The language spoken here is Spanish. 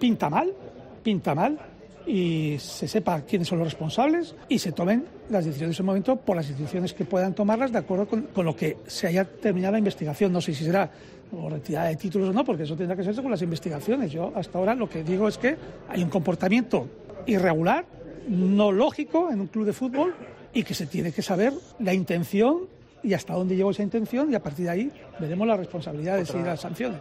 pinta mal, pinta mal y se sepa quiénes son los responsables y se tomen las decisiones en ese momento por las instituciones que puedan tomarlas de acuerdo con, lo que se haya terminado la investigación. No sé si será retirada de títulos o no, porque eso tendrá que ser según las investigaciones. Yo hasta ahora lo que digo es que hay un comportamiento irregular, no lógico en un club de fútbol y que se tiene que saber la intención y hasta dónde llegó esa intención y a partir de ahí veremos las responsabilidades y las sanciones.